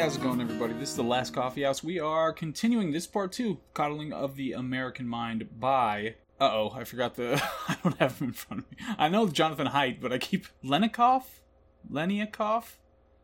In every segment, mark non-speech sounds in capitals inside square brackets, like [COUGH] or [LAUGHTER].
how's it going, everybody? This is the Last Coffee House. We are continuing this part two, Coddling of the American Mind by. Uh oh, I forgot the. [LAUGHS] I don't have him in front of me. I know Jonathan Haidt, but I keep. Lenikoff? Leniakov?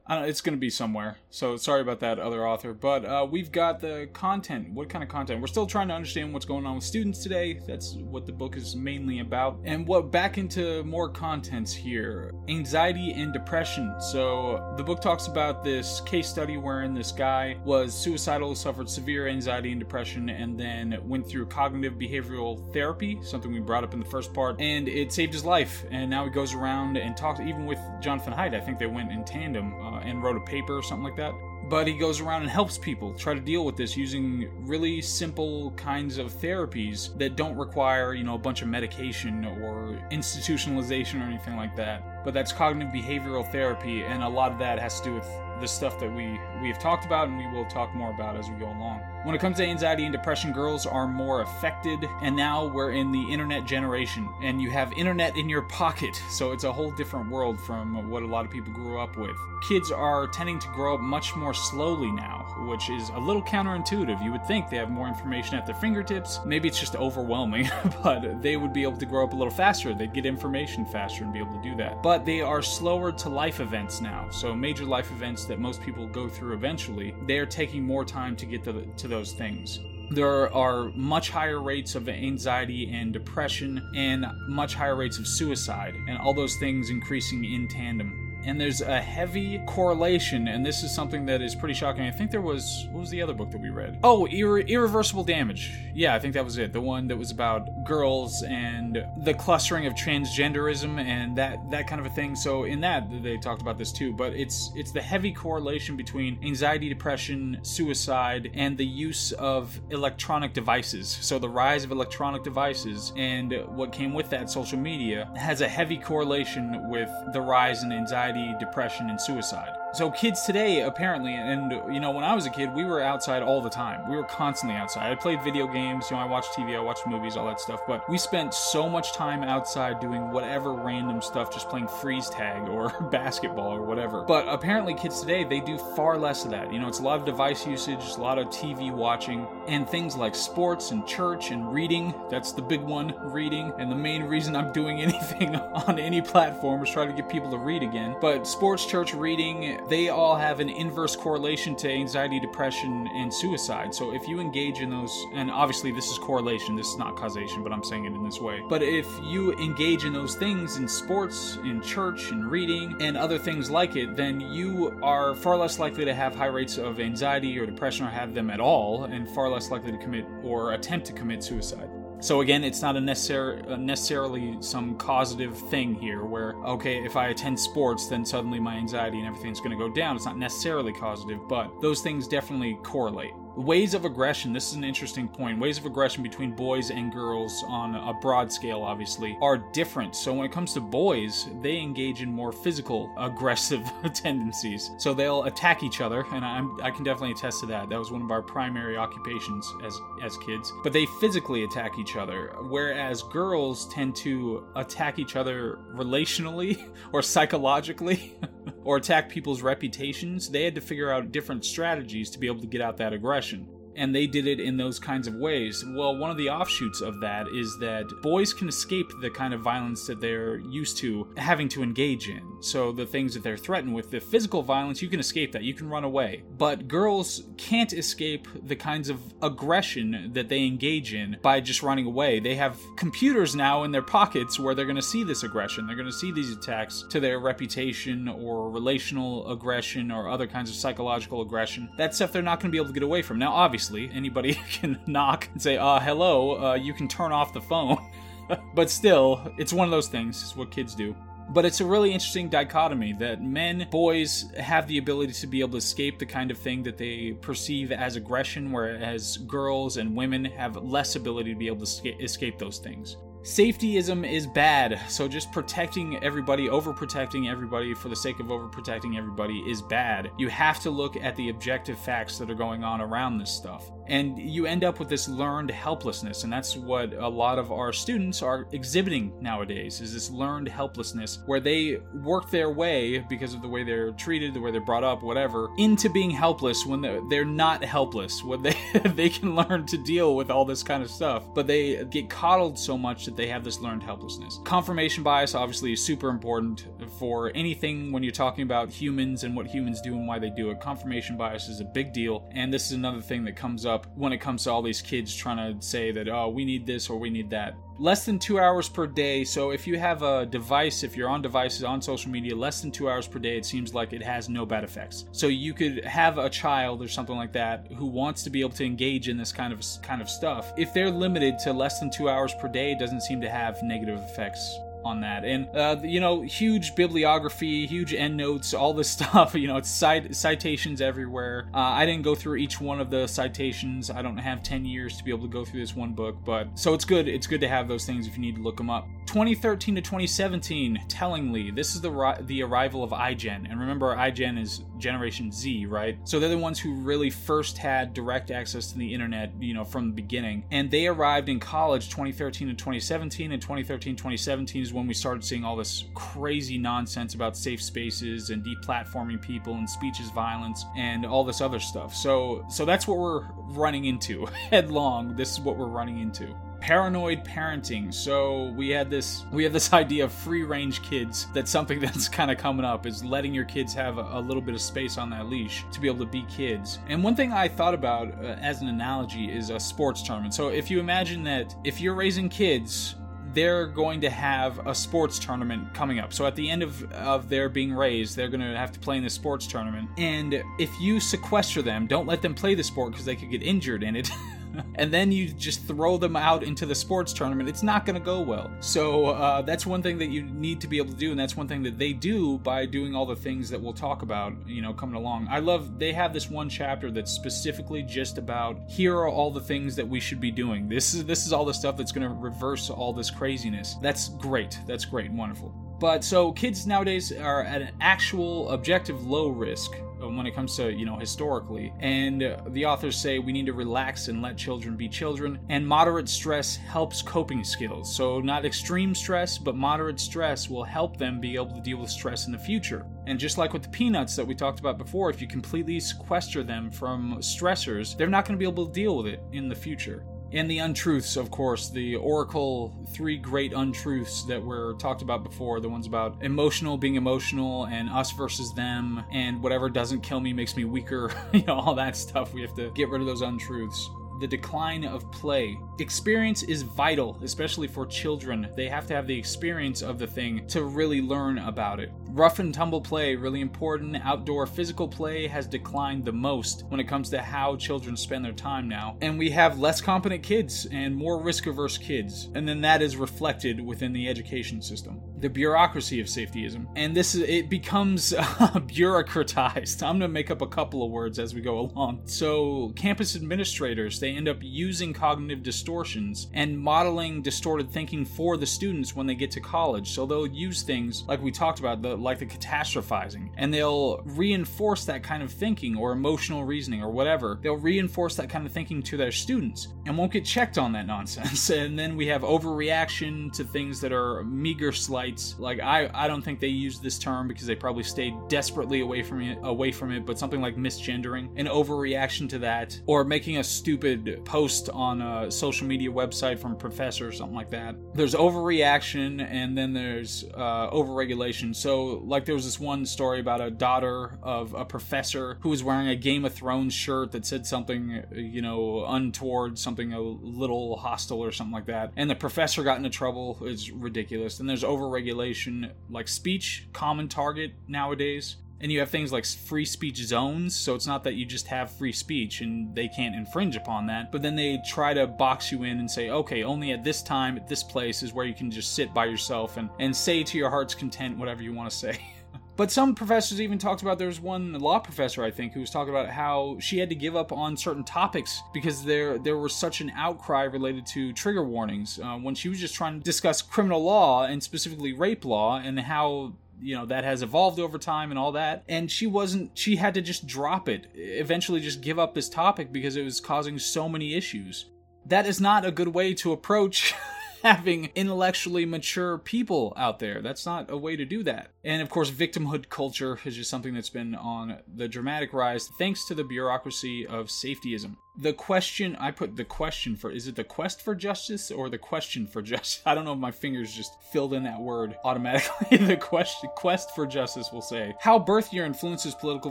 It's going to be somewhere. So sorry about that, other author. But uh, we've got the content. What kind of content? We're still trying to understand what's going on with students today. That's what the book is mainly about. And what back into more contents here anxiety and depression. So the book talks about this case study wherein this guy was suicidal, suffered severe anxiety and depression, and then went through cognitive behavioral therapy, something we brought up in the first part, and it saved his life. And now he goes around and talks, even with Jonathan Haidt, I think they went in tandem. Uh, Uh, and wrote a paper or something like that. But he goes around and helps people try to deal with this using really simple kinds of therapies that don't require, you know, a bunch of medication or institutionalization or anything like that. But that's cognitive behavioral therapy, and a lot of that has to do with the stuff that we we have talked about and we will talk more about as we go along. When it comes to anxiety and depression, girls are more affected, and now we're in the internet generation, and you have internet in your pocket, so it's a whole different world from what a lot of people grew up with. Kids are tending to grow up much more slowly now, which is a little counterintuitive. You would think they have more information at their fingertips. Maybe it's just overwhelming, [LAUGHS] but they would be able to grow up a little faster. They'd get information faster and be able to do that. But they are slower to life events now. So major life events that most people go through eventually, they are taking more time to get to, to those things. There are much higher rates of anxiety and depression, and much higher rates of suicide, and all those things increasing in tandem and there's a heavy correlation and this is something that is pretty shocking. I think there was what was the other book that we read? Oh Irre- irreversible damage. Yeah i think that was it. The one that was about girls and the clustering of transgenderism and that that kind of a thing. So in that they talked about this too but it's it's the heavy correlation between anxiety depression suicide and the use of electronic devices. So the rise of electronic devices and what came with that social media has a heavy correlation with the rise in anxiety anxiety, depression, and suicide. So kids today, apparently, and you know, when I was a kid, we were outside all the time. We were constantly outside. I played video games, you know, I watched TV, I watched movies, all that stuff. But we spent so much time outside doing whatever random stuff, just playing freeze tag or [LAUGHS] basketball or whatever. But apparently, kids today, they do far less of that. You know, it's a lot of device usage, a lot of TV watching, and things like sports and church and reading. That's the big one, [LAUGHS] reading. And the main reason I'm doing [LAUGHS] anything on any platform is trying to get people to read again. But sports, church, reading, they all have an inverse correlation to anxiety, depression, and suicide. So if you engage in those, and obviously this is correlation, this is not causation, but I'm saying it in this way. But if you engage in those things in sports, in church, in reading, and other things like it, then you are far less likely to have high rates of anxiety or depression or have them at all, and far less likely to commit or attempt to commit suicide. So again, it's not a necessar- uh, necessarily some causative thing here where okay, if I attend sports, then suddenly my anxiety and everything's going to go down. It's not necessarily causative, but those things definitely correlate. Ways of aggression, this is an interesting point. Ways of aggression between boys and girls on a broad scale, obviously, are different. So when it comes to boys, they engage in more physical aggressive [LAUGHS] tendencies. So they'll attack each other, and I'm, I can definitely attest to that. That was one of our primary occupations as, as kids. But they physically attack each other, whereas girls tend to attack each other relationally [LAUGHS] or psychologically. [LAUGHS] or attack people's reputations, they had to figure out different strategies to be able to get out that aggression discussion and they did it in those kinds of ways. Well, one of the offshoots of that is that boys can escape the kind of violence that they're used to having to engage in. So, the things that they're threatened with, the physical violence, you can escape that, you can run away. But girls can't escape the kinds of aggression that they engage in by just running away. They have computers now in their pockets where they're going to see this aggression, they're going to see these attacks to their reputation or relational aggression or other kinds of psychological aggression. That stuff they're not going to be able to get away from. Now, obviously, obviously. Anybody [LAUGHS] can knock and say, uh, hello, uh, you can turn off the phone. [LAUGHS] but still, it's one of those things. It's what kids do. But it's a really interesting dichotomy that men, boys have the ability to be able to escape the kind of thing that they perceive as aggression, whereas girls and women have less ability to be able to escape those things. Safetyism is bad, so just protecting everybody, overprotecting everybody for the sake of overprotecting everybody is bad. You have to look at the objective facts that are going on around this stuff. And you end up with this learned helplessness, and that's what a lot of our students are exhibiting nowadays is this learned helplessness where they work their way because of the way they're treated, the way they're brought up, whatever, into being helpless when they're, not helpless, when they [LAUGHS] they can learn to deal with all this kind of stuff, but they get coddled so much that they have this learned helplessness. Confirmation bias obviously is super important for anything when you're talking about humans and what humans do and why they do it. Confirmation bias is a big deal, and this is another thing that comes up when it comes to all these kids trying to say that oh we need this or we need that less than two hours per day. So if you have a device, if you're on devices on social media, less than two hours per day, it seems like it has no bad effects. So you could have a child or something like that who wants to be able to engage in this kind of kind of stuff. If they're limited to less than two hours per day, it doesn't seem to have negative effects on that. And uh, you know, huge bibliography, huge endnotes, all this [LAUGHS] stuff. You know, it's cite- citations everywhere. Uh, I didn't go through each one of the citations. I don't have 10 years to be able to go through this one book, but so it's good. It's good to have those things if you need to look them up. 2013 to 2017, tellingly, this is the ri- the arrival of iGen. And remember, iGen is Generation Z, right? So they're the ones who really first had direct access to the internet, you know, from the beginning. And they arrived in college 2013 and 2017, and 2013 2017 is when we started seeing all this crazy nonsense about safe spaces and deplatforming people and speech is violence and all this other stuff. So so that's what we're running into [LAUGHS] headlong. This is what we're running into paranoid parenting so we had this we have this [LAUGHS] idea of free range kids [LAUGHS] that's something that's kind of coming up is letting your kids have a, a, little bit of space on that leash to be able to be kids and one thing i thought about uh, as an analogy is a sports tournament so if you imagine that if you're raising kids they're going to have a sports tournament coming up. So at the end of, of their being raised, they're going to have to play in the sports tournament. And if you sequester them, don't let them play the sport because they could get injured in it. [LAUGHS] and then you just throw them out into the sports tournament, it's not going to go well. So uh, that's one thing that you need to be able to do, and that's one thing that they do by doing all the things that we'll talk about, you know, coming along. I love they have this one chapter that's specifically just about here are all the things that we should be doing. This is this is all the stuff that's going to reverse all this craziness. That's great. That's great and wonderful. But so kids nowadays are at an actual objective low risk when it comes to, you know, historically. And uh, the authors say we need to relax and let children be children. And moderate stress helps coping skills. So, not extreme stress, but moderate stress will help them be able to deal with stress in the future. And just like with the peanuts that we talked about before, if you completely sequester them from stressors, they're not going to be able to deal with it in the future and the untruths, of course, the Oracle three great untruths that were talked about before the ones about emotional being emotional and us versus them, and whatever doesn't kill me makes me weaker, [LAUGHS] you know, all that stuff. We have to get rid of those untruths the decline of play. Experience is vital, especially for children. They have to have the experience of the thing to really learn about it. Rough and tumble play, really important. Outdoor physical play has declined the most when it comes to how children spend their time now. And we have less competent kids and more risk averse kids. And then that is reflected within the education system. The bureaucracy of safetyism. And this is, it becomes [LAUGHS] bureaucratized. I'm going to make up a couple of words as we go along. So, campus administrators, they end up using cognitive distortions and modeling distorted thinking for the students when they get to college. So they'll use things like we talked about, the, like the catastrophizing, and they'll reinforce that kind of thinking or emotional reasoning or whatever. They'll reinforce that kind of thinking to their students and won't get checked on that nonsense. [LAUGHS] and then we have overreaction to things that are meager slights. Like I, I don't think they use this term because they probably stayed desperately away from it, away from it. But something like misgendering, an overreaction to that, or making a stupid post on a social media website from a professor or something like that. There's overreaction and then there's uh, overregulation. So, like, there was this one story about a daughter of a professor who was wearing a Game of Thrones shirt that said something, you know, untoward, something a little hostile or something like that. And the professor got into trouble. It's ridiculous. And there's overregulation, like speech, common target nowadays and you have things like free speech zones so it's not that you just have free speech and they can't infringe upon that but then they try to box you in and say okay only at this time at this place is where you can just sit by yourself and and say to your heart's content whatever you want to say. [LAUGHS] But some professors even talked about there was one law professor I think who was talking about how she had to give up on certain topics because there there was such an outcry related to trigger warnings. Uh, when she was just trying to discuss criminal law and specifically rape law and how you know that has evolved over time and all that and she wasn't she had to just drop it eventually just give up this topic because it was causing so many issues that is not a good way to approach [LAUGHS] having intellectually mature people out there. That's not a way to do that. And of course, victimhood culture is just something that's been on the dramatic rise thanks to the bureaucracy of safetyism the question I put the question for is it the quest for justice or the question for justice? [LAUGHS] I don't know if my fingers just filled in that word automatically. [LAUGHS] the question quest for justice will say how birth year influences political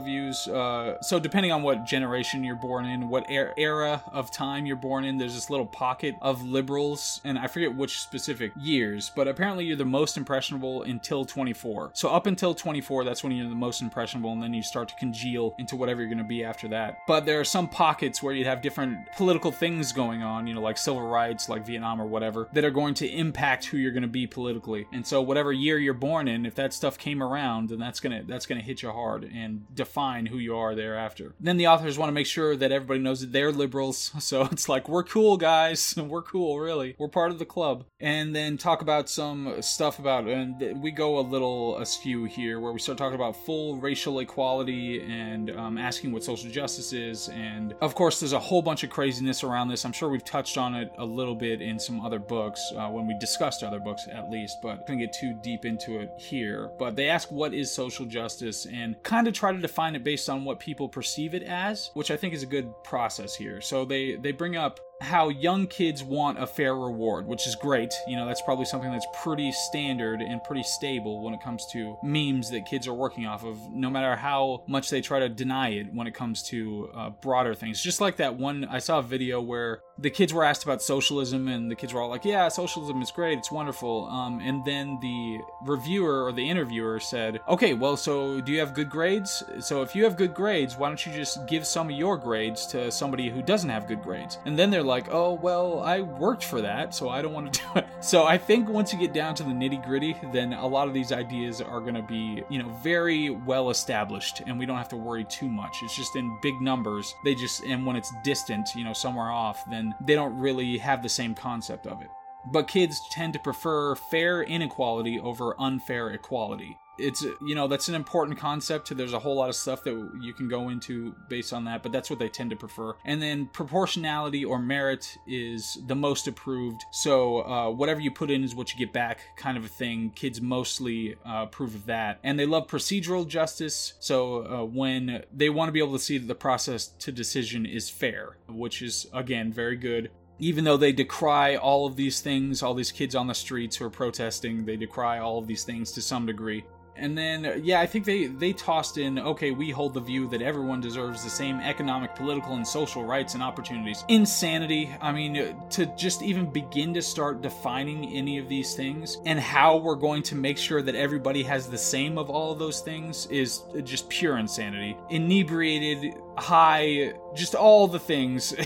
views. Uh, so depending on what generation you're born in, what er- era of time you're born in, there's this little pocket of liberals, and I forget which specific years, but apparently you're the most impressionable until 24. So up until 24, that's when you're the most impressionable, and then you start to congeal into whatever you're going to be after that. But there are some pockets where you'd have have different political things going on, you know, like civil rights, like Vietnam or whatever, that are going to impact who you're going to be politically. And so whatever year you're born in, if that stuff came around, then that's going to that's going to hit you hard and define who you are thereafter. Then the authors want to make sure that everybody knows that they're liberals. [LAUGHS] So it's like we're cool guys, [LAUGHS] we're cool really. We're part of the club. And then talk about some stuff about and we go a little askew here where we start talking about full racial equality and um, asking what social justice is and of course there's a whole bunch of craziness around this. I'm sure we've touched on it a little bit in some other books uh, when we discussed other books, at least, but I couldn't get too deep into it here. But they ask what is social justice and kind of try to define it based on what people perceive it as, which I think is a good process here. So they they bring up how young kids want a fair reward, which is great. You know, that's probably something that's pretty standard and pretty stable when it comes to memes that kids are working off of, no matter how much they try to deny it when it comes to uh, broader things. Just like that one, I saw a video where the kids were asked about socialism, and the kids were all like, "Yeah, socialism is great, it's wonderful." Um, and then the reviewer or the interviewer said, "Okay, well, so do you have good grades? So if you have good grades, why don't you just give some of your grades to somebody who doesn't have good grades?" And then they're like, "Oh, well, I worked for that, so I don't want to [LAUGHS] do it." So I think once you get down to the nitty gritty, then a lot of these ideas are going to be, you know, very well established, and we don't have to worry too much. It's just in big numbers. They just and when it's distant, you know, somewhere off, then they don't really have the same concept of it. But kids tend to prefer fair inequality over unfair equality. It's, you know, that's an important concept. There's a whole lot of stuff that you can go into based on that, but that's what they tend to prefer. And then proportionality or merit is the most approved. So uh, whatever you put in is what you get back, kind of a thing. Kids mostly uh, approve of that. And they love procedural justice. So uh, when they want to be able to see that the process to decision is fair, which is, again, very good even though they decry all of these things, all these kids on the streets who are protesting, they decry all of these things to some degree. And then, yeah, I think they, they tossed in, okay, we hold the view that everyone deserves the same economic, political, and social rights and opportunities. Insanity. I mean, to just even begin to start defining any of these things and how we're going to make sure that everybody has the same of all of those things is just pure insanity. Inebriated, high, just all the things. [LAUGHS]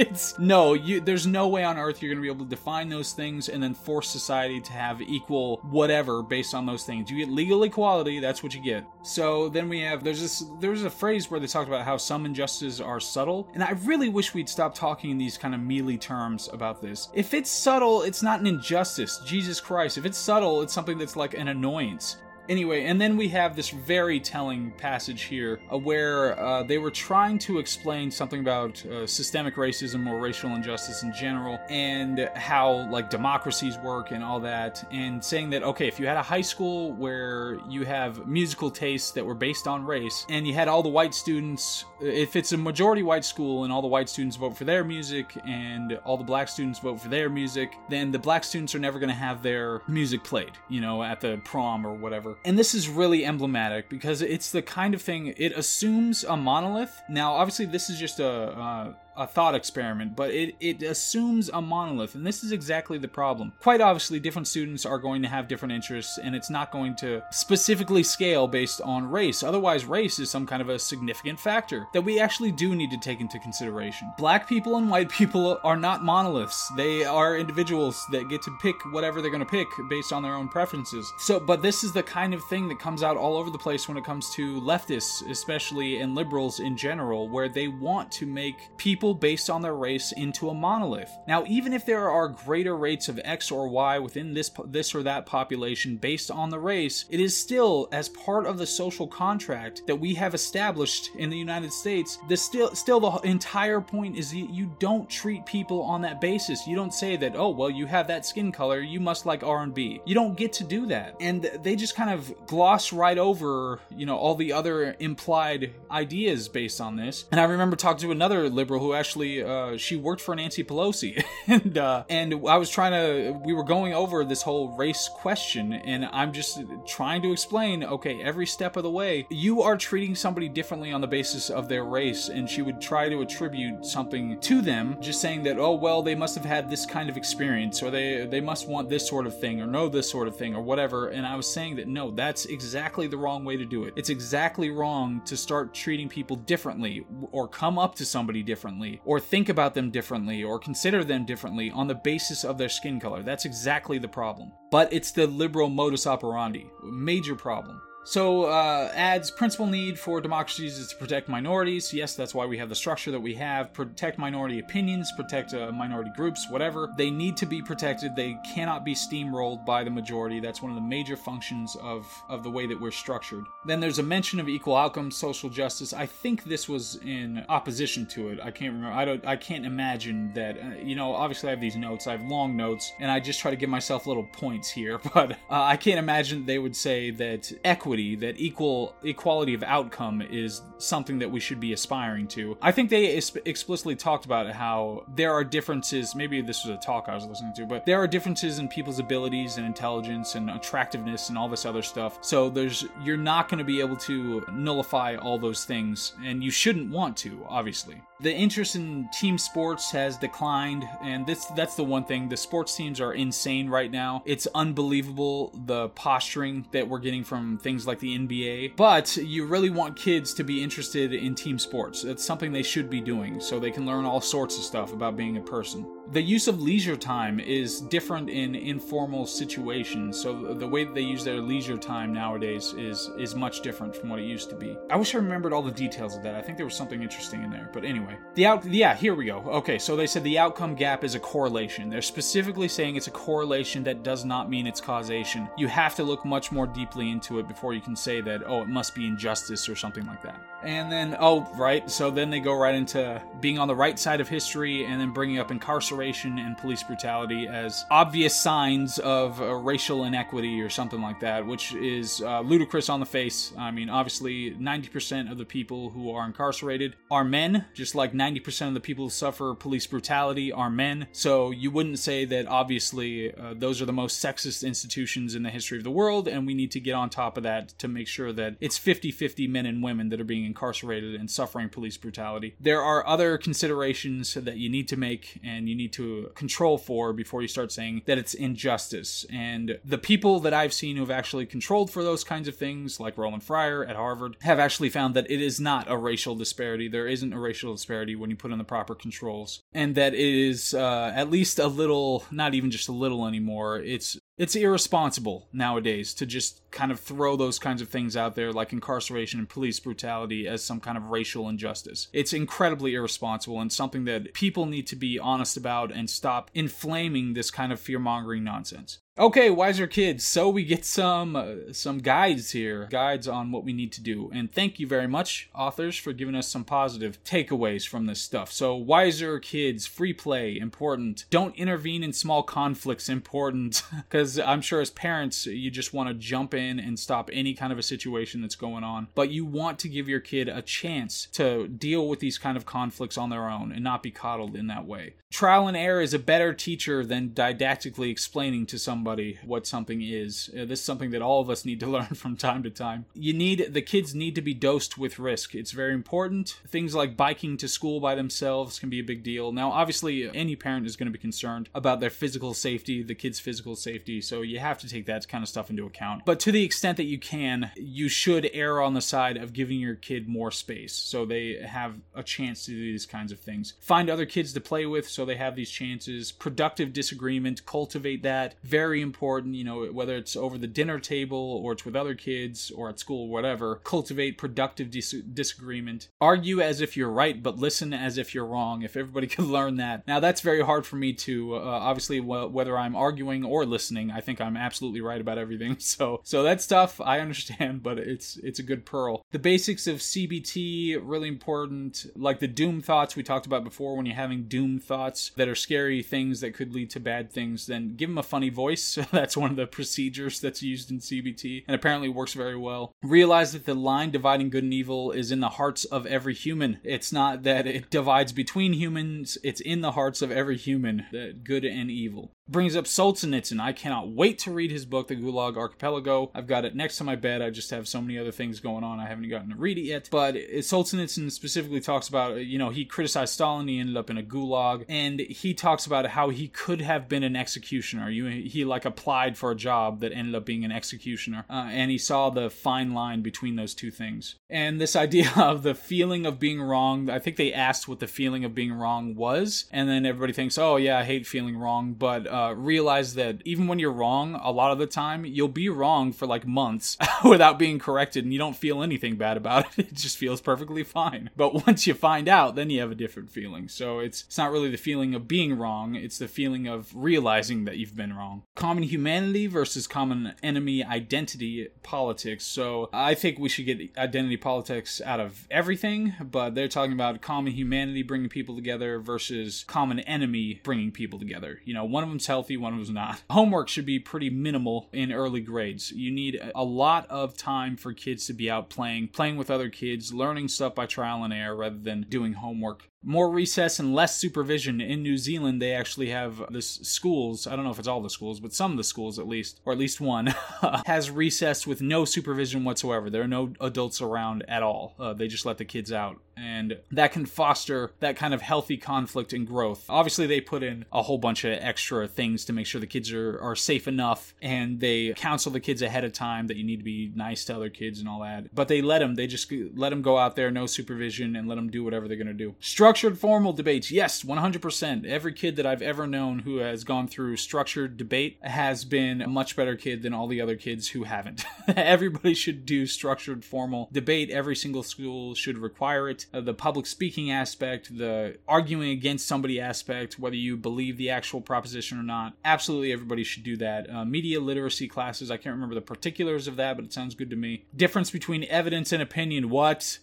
it's [LAUGHS] no, you there's no way on earth you're going to be able to define those things and then force society to have equal whatever based on those things. You get legal equality, that's what you get. So then we have there's this there's a phrase where they talked about how some injustices are subtle, and I really wish we'd stop talking in these kind of mealy terms about this. If it's subtle, it's not an injustice. Jesus Christ, if it's subtle, it's something that's like an annoyance. Anyway, and then we have this very telling passage here uh, where uh, they were trying to explain something about uh, systemic racism or racial injustice in general and how like democracies work and all that, and saying that okay, if you had a high school where you have musical tastes that were based on race and you had all the white students, if it's a majority white school and all the white students vote for their music and all the black students vote for their music, then the black students are never going to have their music played, you know, at the prom or whatever. And this is really emblematic because it's the kind of thing it assumes a monolith. Now, obviously, this is just a. Uh, a thought experiment, but it, it assumes a monolith, and this is exactly the problem. Quite obviously, different students are going to have different interests, and it's not going to specifically scale based on race. Otherwise, race is some kind of a significant factor that we actually do need to take into consideration. Black people and white [LAUGHS] people are not monoliths, they are individuals that get to pick whatever they're going to pick based on their own preferences. So, but this is the kind of thing that comes out all over the place when it comes to leftists, especially, and liberals in general, where they want to make people people based on their race into a monolith. Now, even if there are greater rates of X or Y within this this or that population based on the race, it is still as part of the social contract that we have established in the United States. The still still the entire point is you, don't treat people on that basis. You don't say that, "Oh, well, you have that skin color, you must like R&B." You don't get to do that. And they just kind of gloss right over, you know, all the other implied ideas based on this. And I remember talking to another liberal who actually uh, she worked for Nancy Pelosi, [LAUGHS] and uh, and I was trying to we were going over this whole race question, and I'm just trying to explain. Okay, every step of the way, you are treating somebody differently on the basis of their race, and she would try to attribute something to them, just saying that oh well they must have had this kind of experience, or they they must want this sort of thing, or know this sort of thing, or whatever. And I was saying that no, that's exactly the wrong way to do it. It's exactly wrong to start treating people differently, or come up to somebody differently, or think about them differently, or consider them differently on the basis of their skin color. That's exactly the problem. But it's the liberal modus operandi. Major problem. So, uh, adds principal need for democracies is to protect minorities. Yes, that's why we have the structure that we have. Protect minority opinions, protect uh, minority groups, whatever. They need to be protected. They cannot be steamrolled by the majority. That's one of the major functions of, of the way that we're structured. Then there's a mention of equal outcomes, social justice. I think this was in opposition to it. I can't remember. I don't. I can't imagine that. Uh, you know, obviously I have these notes. I have long notes, and I just try to give myself little points here. [LAUGHS] But uh, I can't imagine they would say that equity equity, that equal equality of outcome is something that we should be aspiring to. I think they explicitly talked about how there are differences. Maybe this was a talk I was listening to, but there are differences in people's abilities and intelligence and attractiveness and all this other stuff. So there's you're not going to be able to nullify all those things, and you shouldn't want to, obviously. The interest in team sports has declined, and this that's the one thing. The sports teams are insane right now. It's unbelievable the posturing that we're getting from things like the NBA, but you really want kids to be interested in team sports. It's something they should be doing so they can learn all sorts of stuff about being a person the use of leisure time is different in informal situations. So the way that they use their leisure time nowadays is is much different from what it used to be. I wish I remembered all the details of that. I think there was something interesting in there. But anyway, the out yeah, here we go. Okay, so they said the outcome gap is a correlation. They're specifically saying it's a correlation that does not mean it's causation. You have to look much more deeply into it before you can say that oh, it must be injustice or something like that. And then oh, right. So then they go right into being on the right side of history and then bringing up incarceration incarceration and police brutality as obvious signs of uh, racial inequity or something like that, which is uh, ludicrous on the face. I mean, obviously, 90% of the people who are incarcerated are men, just like 90% of the people who suffer police brutality are men. So you wouldn't say that obviously uh, those are the most sexist institutions in the history of the world, and we need to get on top of that to make sure that it's 50 50 men and women that are being incarcerated and suffering police brutality. There are other considerations that you need to make, and you need need to control for before you start saying that it's injustice. And the people that I've seen who've actually controlled for those kinds of things, like Roland Fryer at Harvard, have actually found that it is not a racial disparity. There isn't a racial disparity when you put in the proper controls. And that it is uh, at least a little, not even just a little anymore, it's it's irresponsible nowadays to just kind of throw those kinds of things out there like incarceration and police brutality as some kind of racial injustice. It's incredibly irresponsible and something that people need to be honest about and stop inflaming this kind of fear mongering nonsense. Okay, wiser kids. So we get some uh, some guides here, guides on what we need to do. And thank you very much, authors, for giving us some positive takeaways from this stuff. So wiser kids, free play, important. Don't intervene in small conflicts, important. [LAUGHS] Because I'm sure as parents, you just want to jump in and stop any kind of a situation that's going on. But you want to give your kid a chance to deal with these kind of conflicts on their own and not be coddled in that way. Trial and error is a better teacher than didactically explaining to somebody somebody what something is. Uh, this is something that all of us need to [LAUGHS] learn from time to time. You need the kids need to be dosed with risk. It's very important. Things like biking to school by themselves can be a big deal. Now, obviously, any parent is going to be concerned about their physical safety, the kids' physical safety, so you have to take that kind of stuff into account. But to the extent that you can, you should err on the side of giving your kid more space so they have a chance to do these kinds of things. Find other kids to play with so they have these chances. Productive disagreement, cultivate that. Very important, you know, whether it's over the dinner table or it's with other kids or at school, whatever. Cultivate productive dis- disagreement. Argue as if you're right, but listen as if you're wrong. If everybody [LAUGHS] could learn that. Now, that's very hard for me to, uh, obviously, whether I'm arguing or listening, I think I'm absolutely right about everything. [LAUGHS] So, so that's tough. I understand, but it's, it's a good pearl. The basics of CBT, really important. Like the doom thoughts we talked about before, when you're having doom thoughts that are scary things that could lead to bad things, then give them a funny voice. [LAUGHS] that's one of the procedures that's used in CBT and apparently works very well. Realize that the line dividing good and evil is in the hearts of every human. It's not that it divides between humans, it's in the hearts of every human, that good and evil brings up Solzhenitsyn. I cannot wait to read his book, The Gulag Archipelago. I've got it next to my bed. I just have so many other things going on. I haven't gotten to read it yet. But Solzhenitsyn specifically talks about, you know, he criticized Stalin. He ended up in a gulag, and he talks about how he could have been an executioner. He like applied for a job that ended up being an executioner, uh, and he saw the fine line between those two things. And this idea [LAUGHS] of the feeling of being wrong. I think they asked what the feeling of being wrong was, and then everybody thinks, oh yeah, I hate feeling wrong, but uh, uh, realize that even when you're wrong, a lot of the time you'll be wrong for like months [LAUGHS] without being corrected, and you don't feel anything bad about it. [LAUGHS] It just feels perfectly fine. But once you find out, then you have a different feeling. So it's it's not really the feeling of being wrong; it's the feeling of realizing that you've been wrong. Common humanity versus common enemy identity politics. So I think we should get identity politics out of everything, but they're talking about common humanity bringing people together versus common enemy bringing people together. You know, one of them's healthy, one was not. Homework should be pretty minimal in early grades. You need a lot of time for kids to be out playing, playing with other kids, learning stuff by trial and error rather than doing homework more recess and less supervision. In New Zealand, they actually have this schools. I don't know if it's all the schools, but some of the schools at least, or at least one, [LAUGHS] has recess with no supervision whatsoever. There are no adults around at all. Uh, they just let the kids out. And that can foster that kind of healthy conflict and growth. Obviously, they put in a whole bunch of extra things to make sure the kids are, are safe enough and they counsel the kids ahead of time that you need to be nice to other kids and all that. But they let them, they just let them go out there, no supervision, and let them do whatever they're going to do. Structured formal debates. Yes, 100%. Every kid that I've ever known who has gone through structured debate has been a much better kid than all the other kids who haven't. [LAUGHS] Everybody should do structured formal debate. Every single school should require it. Uh, the public speaking aspect, the arguing against somebody aspect, whether you believe the actual proposition or not. Absolutely everybody should do that. Uh, media literacy classes, I can't remember the particulars of that, but it sounds good to me. Difference between evidence and opinion. What?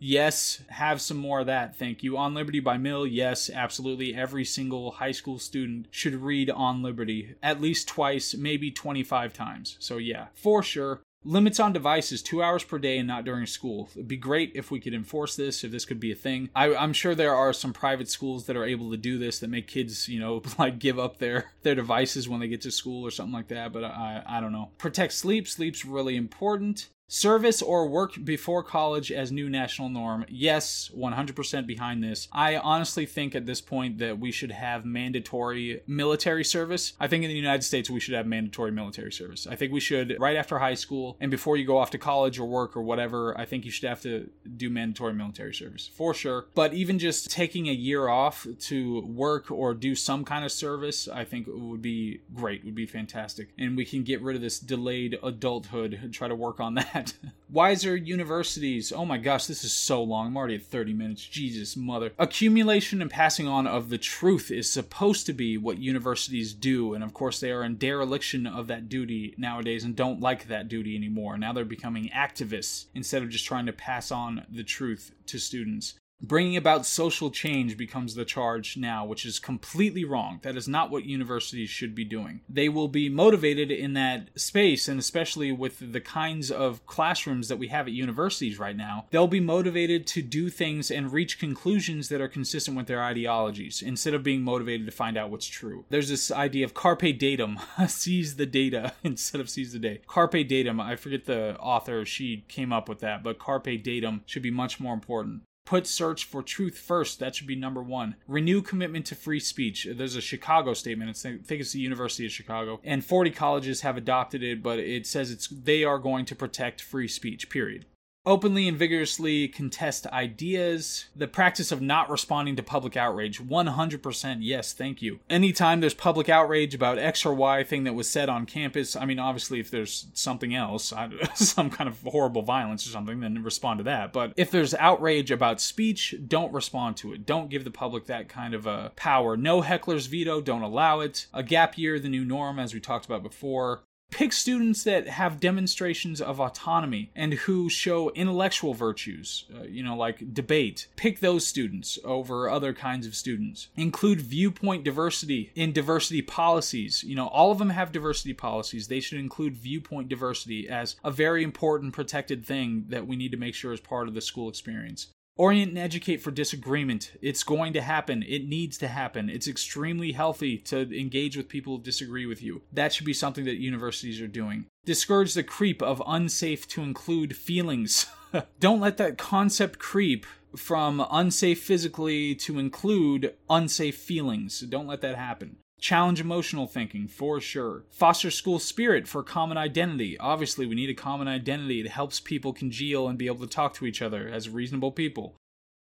Yes, have some more of that. Thank you. On Liberty by Mill. Yes, absolutely. Every single high school student should read On Liberty at least twice, maybe 25 times. So, yeah, for sure. Limits on devices, two hours per day and not during school. It'd be great if we could enforce this, if this could be a thing. I, am sure there are some private schools that are able to do this that make kids, you know, [LAUGHS] like give up their, their devices when they get to school or something like that, but I, I don't know. Protect sleep. Sleep's really important. Service or work before college as new national norm. Yes, 100% behind this. I honestly think at this point that we should have mandatory military service. I think in the United States we should have mandatory military service. I think we should, right after high school and before you go off to college or work or whatever, I think you should have to do mandatory military service for sure. But even just taking a year off to work or do some kind of service, I think would be great, would be fantastic. And we can get rid of this delayed adulthood and try to work on that that. [LAUGHS] Wiser universities. Oh my gosh, this is so long. I'm already at 30 minutes. Jesus, mother. Accumulation and passing on of the truth is supposed to be what universities do. And of course, they are in dereliction of that duty nowadays and don't like that duty anymore. Now they're becoming activists instead of just trying to pass on the truth to students. Bringing about social change becomes the charge now, which is completely wrong. That is not what universities should be doing. They will be motivated in that space, and especially with the kinds of classrooms that we have at universities right now, they'll be motivated to do things and reach conclusions that are consistent with their ideologies instead of being motivated to find out what's true. There's this idea of carpe datum, [LAUGHS] seize the data [LAUGHS] instead of seize the day. Carpe datum, I forget the author, she came up with that, but carpe datum should be much more important. Put search for truth first. That should be number one. Renew commitment to free speech. There's a Chicago statement. It's, I think it's the University of Chicago, and 40 colleges have adopted it, but it says it's they are going to protect free speech. Period. Openly and vigorously contest ideas, the practice of not responding to public outrage. 100% yes, thank you. Anytime there's public outrage about X or Y thing that was said on campus, I mean, obviously, if there's something else, [LAUGHS] some kind of horrible violence or something, then respond to that. But if there's outrage about speech, don't respond to it. Don't give the public that kind of a power. No heckler's veto, don't allow it. A gap year, the new norm, as we talked about before pick students that have demonstrations of autonomy and who show intellectual virtues, uh, you know, like debate. Pick those students over other kinds of students. Include viewpoint diversity in diversity policies. You know, all of them have diversity policies. They should include viewpoint diversity as a very important protected thing that we need to make sure is part of the school experience. Orient and educate for disagreement. It's going to happen. It needs to happen. It's extremely healthy to engage with people who disagree with you. That should be something that universities are doing. Discourage the creep of unsafe to include feelings. [LAUGHS] Don't let that concept creep from unsafe physically to include unsafe feelings. Don't let that happen. Challenge emotional thinking, for sure. Foster school spirit for common identity. Obviously, we need a common identity. It helps people congeal and be able to talk to each other as reasonable people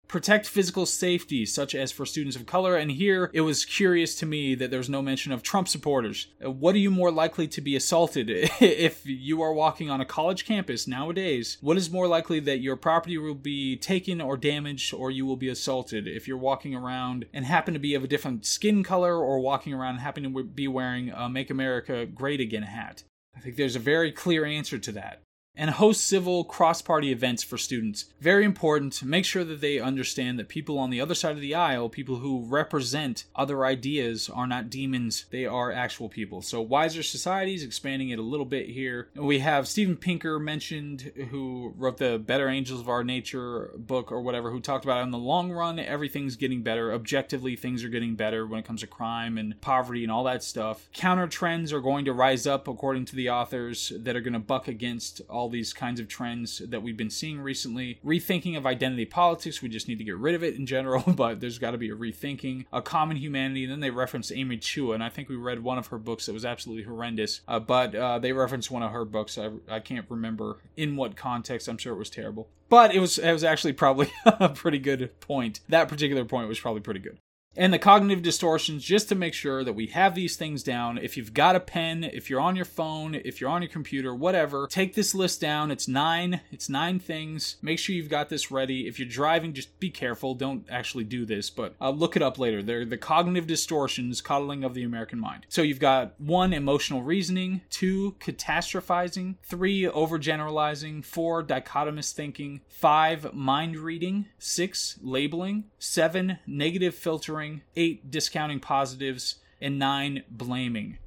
protect physical safety, such as for students of color. And here it was curious to me that there's no mention of Trump supporters. Uh, what are you more likely to be assaulted [LAUGHS] if you are walking on a college campus nowadays? What is more likely that your property will be taken or damaged or you will be assaulted if you're walking around and happen to be of a different skin color or walking around and happen to be wearing a Make America Great Again hat? I think there's a very clear answer to that and host civil cross party events for students. Very important. Make sure that they understand that people on the other side of the aisle, people who represent other ideas, are not demons, they are actual people. So, Wiser Societies, expanding it a little bit here. We have Steven Pinker mentioned, who wrote the Better Angels of Our Nature book or whatever, who talked about in the long run, everything's getting better. Objectively, things are getting better when it comes to crime and poverty and all that stuff. Counter trends are going to rise up, according to the authors, that are going to buck against all all these kinds of trends that we've been seeing recently. Rethinking of identity politics, we just need to get rid of it in general, [LAUGHS] but there's got to be a rethinking. A common humanity, and then they reference Amy Chua, and I think we read one of her books that was absolutely horrendous, uh, but uh, they referenced one of her books. I, I can't remember in what context. I'm sure it was terrible but it was it was actually probably [LAUGHS] a pretty good point. That particular point was probably pretty good and the cognitive distortions just to make sure that we have these things down. If you've got a pen, if you're on your phone, if you're on your computer, whatever, take this list down. It's nine. It's nine things. Make sure you've got this ready. If you're driving, just be careful. Don't actually do this, but uh, look it up later. They're the cognitive distortions, coddling of the American mind. So you've got one, emotional reasoning, two, catastrophizing, three, overgeneralizing, four, dichotomous thinking, five, mind reading, six, labeling, seven, negative filtering eight discounting positives, and nine blaming.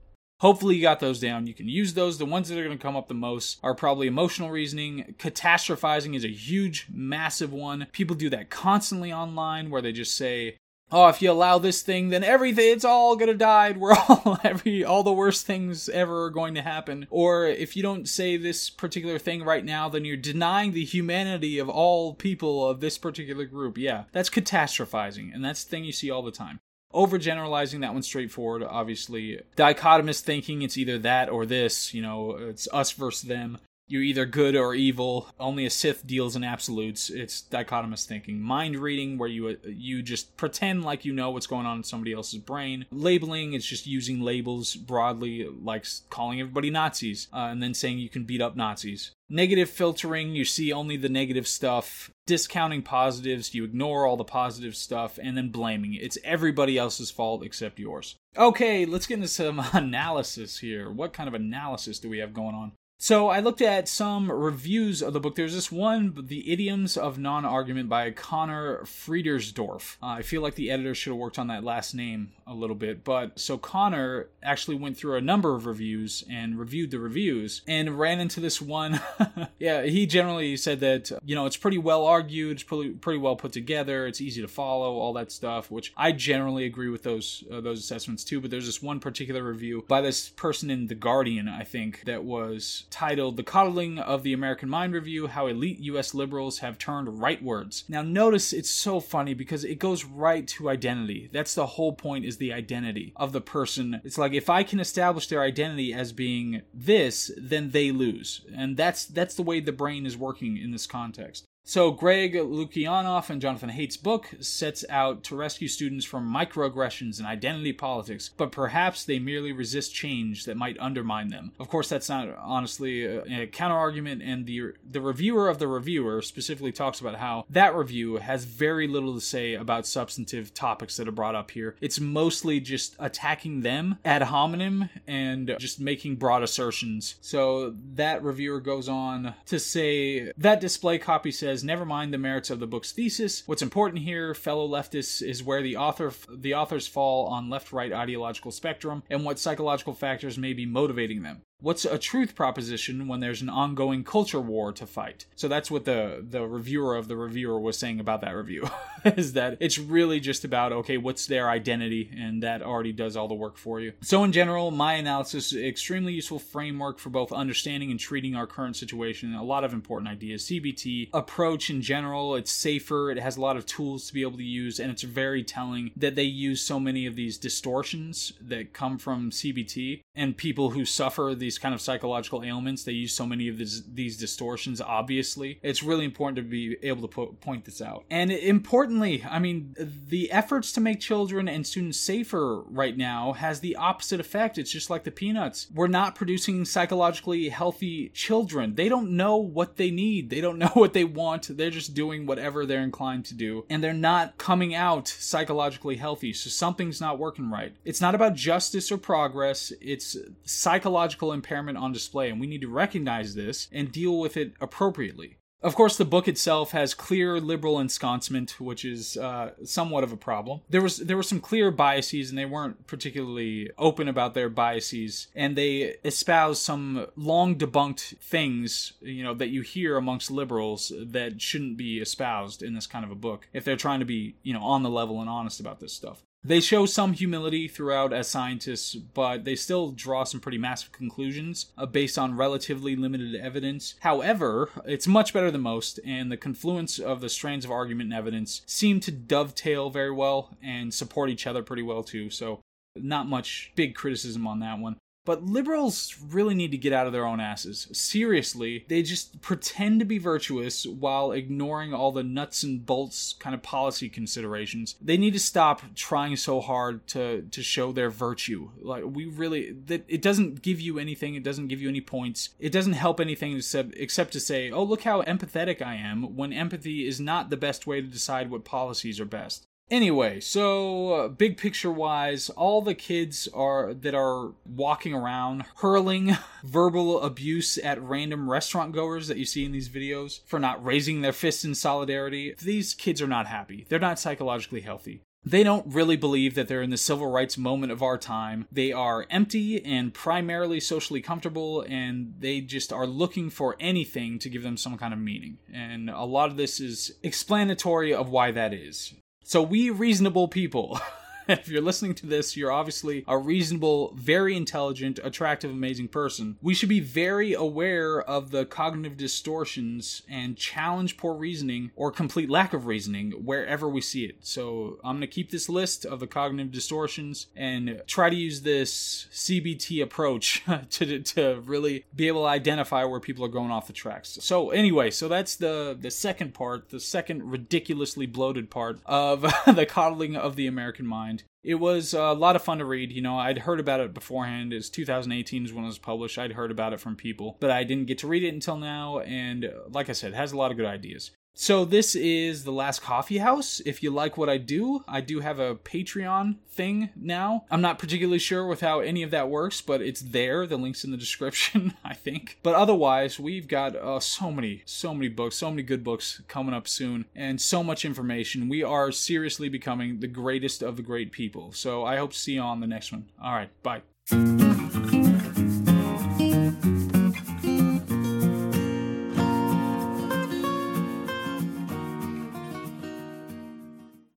Hopefully, you got those down. You can use those. The ones that are going to come up the most are probably emotional reasoning. Catastrophizing is a huge, massive one. People do that constantly online where they just say, oh if you allow this thing then everything it's all gonna die. [LAUGHS] We're all every all the worst things ever are going to happen. Or if you don't say this particular thing right now then you're denying the humanity of all people of this particular group. Yeah that's catastrophizing and that's the thing you see all the time. Overgeneralizing that one's straightforward obviously. Dichotomous thinking it's either that or this you know it's us versus them you're either good or evil. Only a Sith deals in absolutes. It's dichotomous thinking. Mind reading, where you you just pretend like you know what's going on in somebody else's brain. Labeling is just using labels broadly, like calling everybody Nazis, uh, and then saying you can beat up Nazis. Negative filtering, you see only the negative stuff. Discounting positives, you ignore all the positive stuff, and then blaming. It's everybody else's fault except yours. Okay, let's get into some [LAUGHS] analysis here. What kind of analysis do we have going on? So I looked at some reviews of the book. There's this one, The Idioms of Non-Argument by Conor Friedersdorf. Uh, I feel like the editor should have worked on that last name a little bit. But so Connor actually went through a number of reviews and reviewed the reviews and ran into this one. [LAUGHS] yeah, he generally said that, you know, it's pretty well argued, it's pretty, pretty well put together, it's easy to follow, all that stuff, which I generally agree with those, uh, those assessments too. But there's this one particular review by this person in The Guardian, I think, that was titled The Coddling of the American Mind Review How Elite US Liberals Have Turned Rightwards. Now, notice it's so funny because it goes right to identity. That's the whole point is the identity of the person. It's like if I can establish their identity as being this, then they lose. And that's that's the way the brain is working in this context. So, Greg Lukianoff and Jonathan Haidt's book sets out to rescue students from microaggressions and identity politics, but perhaps they merely resist change that might undermine them. Of course, that's not honestly a, a counterargument, and the the reviewer of the reviewer specifically talks about how that review has very little to say about substantive topics that are brought up here. It's mostly just attacking them ad hominem and just making broad assertions. So that reviewer goes on to say that display copy says says, "Never mind the merits of the book's thesis. What's important here, fellow leftists, is where the author the authors fall on left-right ideological spectrum and what psychological factors may be motivating them." What's a truth proposition when there's an ongoing culture war to fight? So that's what the the reviewer of the reviewer was saying about that review [LAUGHS] is that it's really just about okay what's their identity and that already does all the work for you. So in general my analysis is extremely useful framework for both understanding and treating our current situation a lot of important ideas. Cbt approach in general it's safer it has a lot of tools to be able to use and it's very telling that they use so many of these distortions that come from cbt and people who suffer these kind of psychological ailments they use so many of these, these distortions obviously. It's really important to be able to po- point this out. And importantly i mean the efforts to make children and students safer right now has the opposite effect. It's just like the peanuts. We're not producing psychologically healthy children. They don't know what they need. They don't [LAUGHS] know what they want. They're just doing whatever they're inclined to do. And they're not coming out psychologically healthy. So something's not working right. It's not about justice or progress. It's psychological impairment on display, and we need to recognize this and deal with it appropriately. Of course, the book itself has clear liberal ensconcement, which is uh, somewhat of a problem. There was there were some clear biases, and they weren't particularly open about their biases, and they espouse some long debunked things, you know, that you hear amongst liberals that shouldn't be espoused in this kind of a book if they're trying to be, you know, on the level and honest about this stuff. They show some humility throughout as scientists, but they still draw some pretty massive conclusions uh, based on relatively limited evidence. However, it's much better than most, and the confluence of the strands of argument and evidence seem to dovetail very well and support each other pretty well too. So, not much big criticism on that one. But liberals really need to get out of their own asses. Seriously, they just pretend to be virtuous while ignoring all the nuts and bolts kind of policy considerations. They need to stop trying so hard to to show their virtue. Like we really that it doesn't give you anything, it doesn't give you any points. It doesn't help anything except except to say, "Oh, look how empathetic I am," when empathy is not the best way to decide what policies are best. Anyway, so uh, big picture wise, all the kids are that are walking around hurling [LAUGHS] verbal abuse at random restaurant goers that you see in these videos for not raising their fists in solidarity. These kids are not happy. They're not psychologically healthy. They don't really believe that they're in the civil rights moment of our time. They are empty and primarily socially comfortable, and they just are looking for anything to give them some kind of meaning. And a lot of this is explanatory of why that is. So, we reasonable people. [LAUGHS] [LAUGHS] if you're listening to this, you're obviously a reasonable, very intelligent, attractive, amazing person. We should be very aware of the cognitive distortions and challenge poor reasoning or complete lack of reasoning wherever we see it. So I'm going to keep this list of the cognitive distortions and try to use this CBT approach [LAUGHS] to, to really be able to identify where people are going off the tracks. So anyway, so that's the, the second part, the second ridiculously bloated part of [LAUGHS] the coddling of the American mind. It was a lot of fun to read. You know, I'd heard about it beforehand. It's 2018 is when it was published. I'd heard about it from people, but I didn't get to read it until now. And uh, like I said, has a lot of good ideas. So this is the last coffee house. If you like what I do, I do have a Patreon thing now. I'm not particularly sure with how any of that works, but it's there. The link's in the description, [LAUGHS] I think. But otherwise, we've got uh, so many, so many books, so many good books coming up soon, and so much information. We are seriously becoming the greatest of the great people. So I hope to see you on the next one. All right, bye.